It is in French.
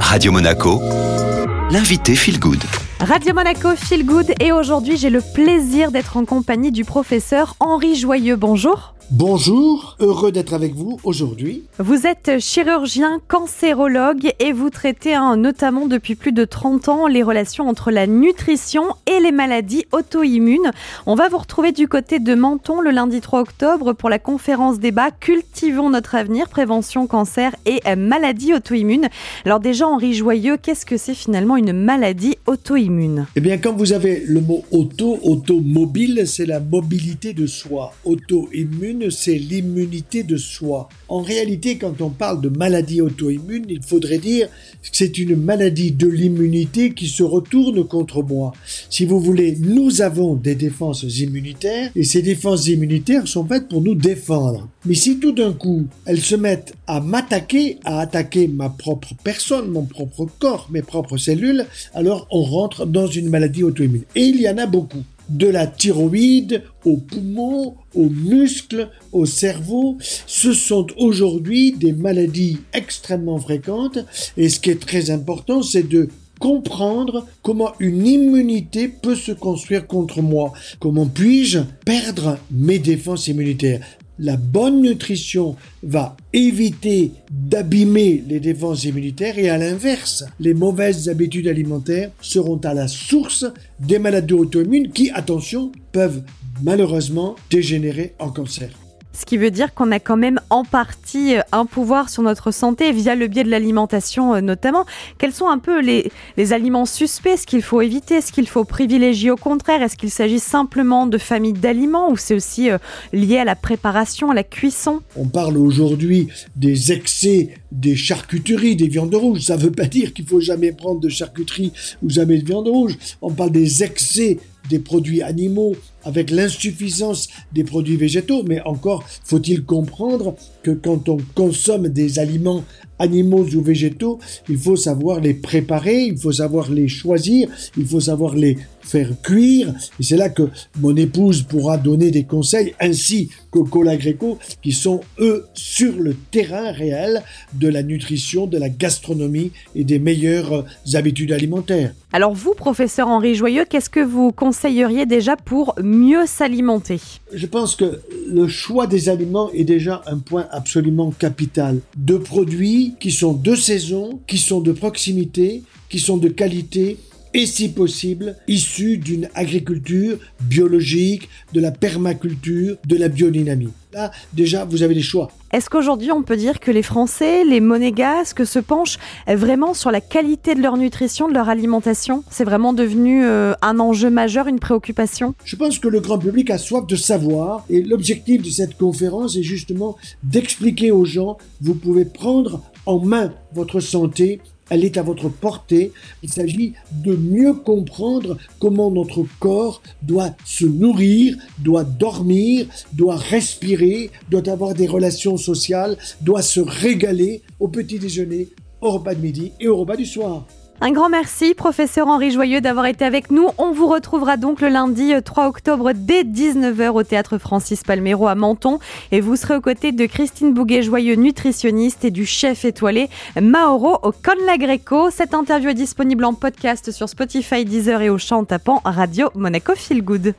Radio Monaco, l'invité Feel Good. Radio Monaco Feel Good et aujourd'hui j'ai le plaisir d'être en compagnie du professeur Henri Joyeux. Bonjour. Bonjour, heureux d'être avec vous aujourd'hui. Vous êtes chirurgien cancérologue et vous traitez hein, notamment depuis plus de 30 ans les relations entre la nutrition et les maladies auto-immunes. On va vous retrouver du côté de Menton le lundi 3 octobre pour la conférence débat Cultivons notre avenir, prévention cancer et maladies auto-immunes. Alors déjà Henri Joyeux, qu'est-ce que c'est finalement une maladie auto-immune? Eh bien quand vous avez le mot auto, automobile, c'est la mobilité de soi. Auto-immune c'est l'immunité de soi. En réalité, quand on parle de maladie auto-immune, il faudrait dire que c'est une maladie de l'immunité qui se retourne contre moi. Si vous voulez, nous avons des défenses immunitaires et ces défenses immunitaires sont faites pour nous défendre. Mais si tout d'un coup, elles se mettent à m'attaquer, à attaquer ma propre personne, mon propre corps, mes propres cellules, alors on rentre dans une maladie auto-immune. Et il y en a beaucoup de la thyroïde aux poumons, aux muscles, au cerveau. Ce sont aujourd'hui des maladies extrêmement fréquentes et ce qui est très important, c'est de comprendre comment une immunité peut se construire contre moi. Comment puis-je perdre mes défenses immunitaires? La bonne nutrition va éviter d'abîmer les défenses immunitaires et à l'inverse, les mauvaises habitudes alimentaires seront à la source des maladies auto-immunes qui, attention, peuvent malheureusement dégénérer en cancer. Ce qui veut dire qu'on a quand même en partie euh, un pouvoir sur notre santé via le biais de l'alimentation euh, notamment. Quels sont un peu les, les aliments suspects, ce qu'il faut éviter, ce qu'il faut privilégier au contraire? Est-ce qu'il s'agit simplement de familles d'aliments ou c'est aussi euh, lié à la préparation, à la cuisson? On parle aujourd'hui des excès des charcuteries, des viandes rouges. Ça ne veut pas dire qu'il faut jamais prendre de charcuterie ou jamais de viande rouge. On parle des excès des produits animaux avec l'insuffisance des produits végétaux, mais encore faut-il comprendre que quand on consomme des aliments animaux ou végétaux, il faut savoir les préparer, il faut savoir les choisir, il faut savoir les faire cuire. Et c'est là que mon épouse pourra donner des conseils, ainsi que Cola Greco, qui sont eux sur le terrain réel de la nutrition, de la gastronomie et des meilleures habitudes alimentaires. Alors vous, professeur Henri Joyeux, qu'est-ce que vous conseilleriez déjà pour mieux s'alimenter Je pense que le choix des aliments est déjà un point absolument capital. De produits qui sont de saison, qui sont de proximité, qui sont de qualité et si possible issus d'une agriculture biologique, de la permaculture, de la biodynamie. Là, déjà, vous avez les choix. Est-ce qu'aujourd'hui, on peut dire que les Français, les monégasques, se penchent vraiment sur la qualité de leur nutrition, de leur alimentation? C'est vraiment devenu euh, un enjeu majeur, une préoccupation? Je pense que le grand public a soif de savoir et l'objectif de cette conférence est justement d'expliquer aux gens, vous pouvez prendre en main votre santé elle est à votre portée. Il s'agit de mieux comprendre comment notre corps doit se nourrir, doit dormir, doit respirer, doit avoir des relations sociales, doit se régaler au petit déjeuner, au repas de midi et au repas du soir. Un grand merci, professeur Henri Joyeux, d'avoir été avec nous. On vous retrouvera donc le lundi 3 euh, octobre dès 19h au théâtre Francis Palmero à Menton. Et vous serez aux côtés de Christine Bouguet-Joyeux, nutritionniste, et du chef étoilé Mauro au Conla Greco. Cette interview est disponible en podcast sur Spotify, Deezer et au chant tapant Radio Monaco Feel Good.